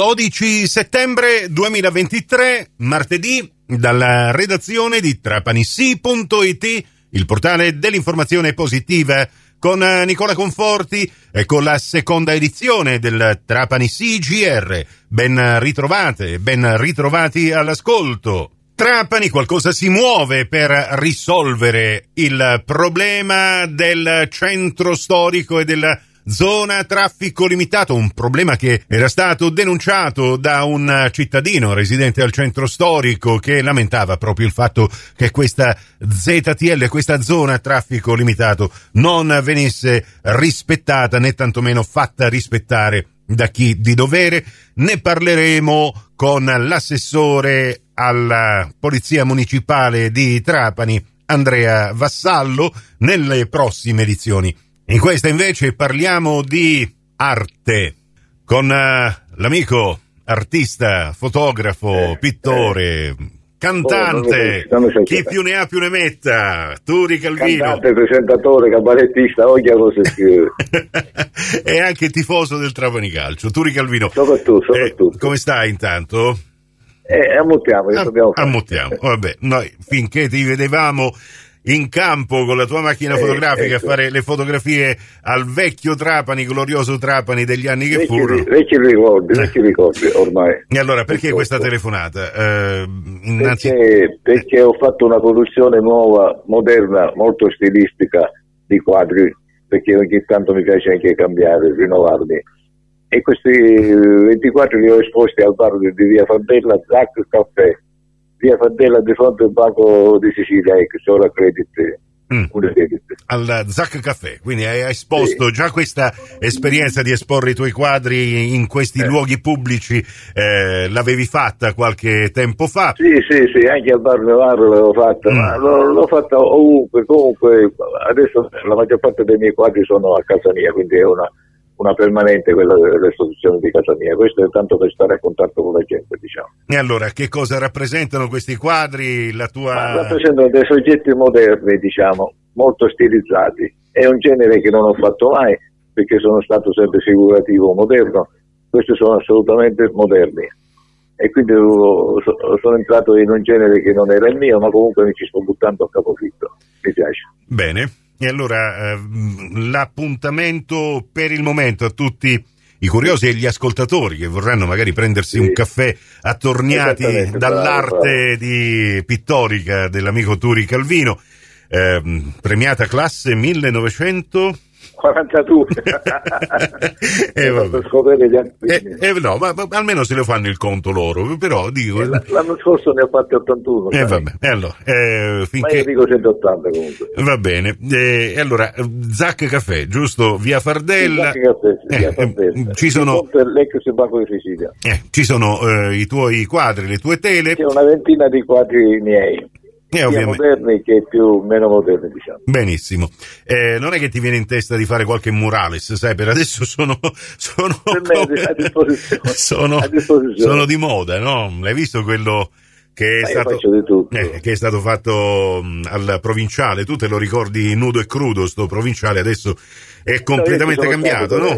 12 settembre 2023, martedì, dalla redazione di trapanissi.it, il portale dell'informazione positiva, con Nicola Conforti e con la seconda edizione del Trapani CGR. Ben ritrovate, ben ritrovati all'ascolto. Trapani qualcosa si muove per risolvere il problema del centro storico e del zona traffico limitato, un problema che era stato denunciato da un cittadino residente al centro storico che lamentava proprio il fatto che questa ZTL, questa zona traffico limitato non venisse rispettata né tantomeno fatta rispettare da chi di dovere. Ne parleremo con l'assessore alla Polizia Municipale di Trapani, Andrea Vassallo, nelle prossime edizioni. In questa invece parliamo di arte con uh, l'amico artista, fotografo, eh, pittore, eh. cantante, oh, chi più ne ha più ne metta, Turi Calvino. Cantante, presentatore, cabarettista, ogni cosa scrive. e anche tifoso del Trapani Calcio, Turi Calvino. Soprattutto, soprattutto. Eh, come stai intanto? Eh, ammuttiamo, Am- ammuttiamo. Vabbè, noi finché ti vedevamo in campo con la tua macchina eh, fotografica ecco. a fare le fotografie al vecchio Trapani, glorioso Trapani degli anni che vecchi, furono. Vecchi ricordi, vecchi ricordi ormai. E allora perché questa telefonata? Eh, innanzi... perché, perché ho fatto una produzione nuova, moderna, molto stilistica di quadri, perché ogni tanto mi piace anche cambiare, rinnovarmi. E questi 24 li ho esposti al bar di via Fantella, Zac Caffè via Fandela di fronte al Banco di Sicilia, ecco, solo a credit. Mm. Al Zac Caffè, quindi hai esposto sì. già questa esperienza di esporre i tuoi quadri in questi eh. luoghi pubblici, eh, l'avevi fatta qualche tempo fa? Sì, sì, sì, anche al Bar l'avevo fatta, mm. ma l'ho, l'ho, fatta ovunque, comunque adesso la maggior parte dei miei quadri sono a casa mia, quindi è una, una permanente quella dell'esposizione di casa mia. Questo è tanto per stare a contatto con la gente, diciamo. E allora, che cosa rappresentano questi quadri? La tua... Ma rappresentano dei soggetti moderni, diciamo, molto stilizzati. È un genere che non ho fatto mai, perché sono stato sempre figurativo moderno. Questi sono assolutamente moderni. E quindi sono entrato in un genere che non era il mio, ma comunque mi ci sto buttando a capofitto. Mi piace. Bene. E allora eh, l'appuntamento per il momento a tutti i curiosi e gli ascoltatori che vorranno magari prendersi sì. un caffè attorniati dall'arte di pittorica dell'amico Turi Calvino, eh, premiata classe 1900 42 eh, eh, eh, no, ma, ma, almeno se lo fanno il conto loro però dico eh, l'anno scorso ne ho fatti 81 eh, vabbè, allora, eh, finché... ma io dico 180 comunque. Va bene. E allora Zac Caffè giusto? Via Fardella? Sì, Caffè, via Fardella. ci sono l'ex Banco di Sicilia. Ci sono i tuoi quadri le tue tele. C'è una ventina di quadri miei sia ovviamente... moderni che più meno moderni, diciamo. Benissimo. Eh, non è che ti viene in testa di fare qualche murales, sai, per adesso sono sono, come... a disposizione. sono, a disposizione. sono di moda, no? L'hai visto quello che è, stato, eh, che è stato fatto mh, al provinciale? Tu te lo ricordi nudo e crudo, sto provinciale adesso è completamente cambiato, no?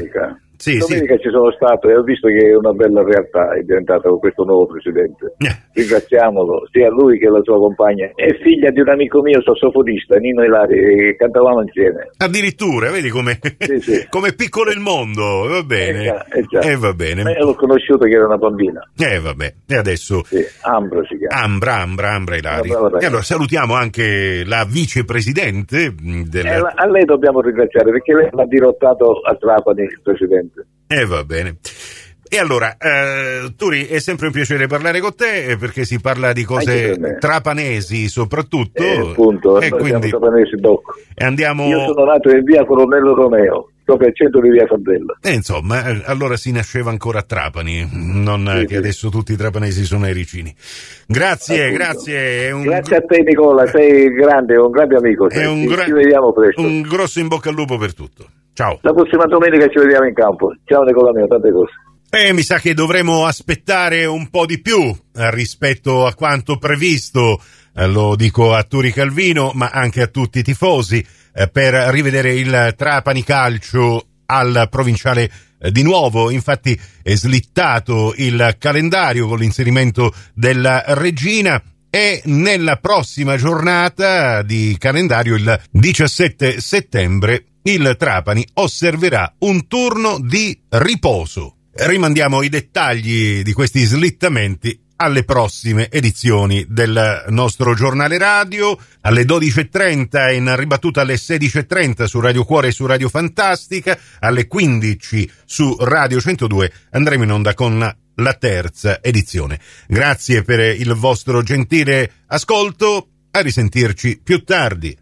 Sì, Domenica sì. ci sono stato e ho visto che è una bella realtà, è diventata con questo nuovo presidente. Eh. Ringraziamolo, sia lui che la sua compagna. È figlia di un amico mio sassofonista, Nino Ilari, e cantavamo insieme. Addirittura, vedi come sì, sì. piccolo il mondo, va bene. Eh già, eh già. Eh, va bene. Io l'ho conosciuto che era una bambina. Eh vabbè, e adesso... Sì, Ambra si chiama. Ambra, Ambra, Ambra Ilari. E allora salutiamo anche la vicepresidente. Del... Eh, a lei dobbiamo ringraziare perché lei l'ha dirottato a Trapani il presidente. E eh, va bene. E allora, eh, Turi, è sempre un piacere parlare con te eh, perché si parla di cose trapanesi soprattutto. Eh, appunto, e quindi trapanesi doc. E andiamo... Io sono nato in via Colonnello Romeo, sopra il centro di via Fandella. E insomma, eh, allora si nasceva ancora a Trapani, non sì, che sì. adesso tutti i trapanesi sono airicini. Grazie, appunto. grazie. Un... Grazie a te Nicola, sei grande, un grande amico. Sei. Un, gra... ci vediamo presto. Un grosso in bocca al lupo per tutto. Ciao. La prossima domenica ci vediamo in campo. Ciao Nicola mio, tante cose. Eh, mi sa che dovremo aspettare un po' di più eh, rispetto a quanto previsto, eh, lo dico a Turi Calvino, ma anche a tutti i tifosi, eh, per rivedere il Trapani Calcio al provinciale eh, di nuovo, infatti è slittato il calendario con l'inserimento della regina e nella prossima giornata di calendario, il 17 settembre, il Trapani osserverà un turno di riposo. Rimandiamo i dettagli di questi slittamenti alle prossime edizioni del nostro giornale radio, alle 12.30 in ribattuta alle 16.30 su Radio Cuore e su Radio Fantastica, alle 15 su Radio 102 andremo in onda con la terza edizione. Grazie per il vostro gentile ascolto, a risentirci più tardi.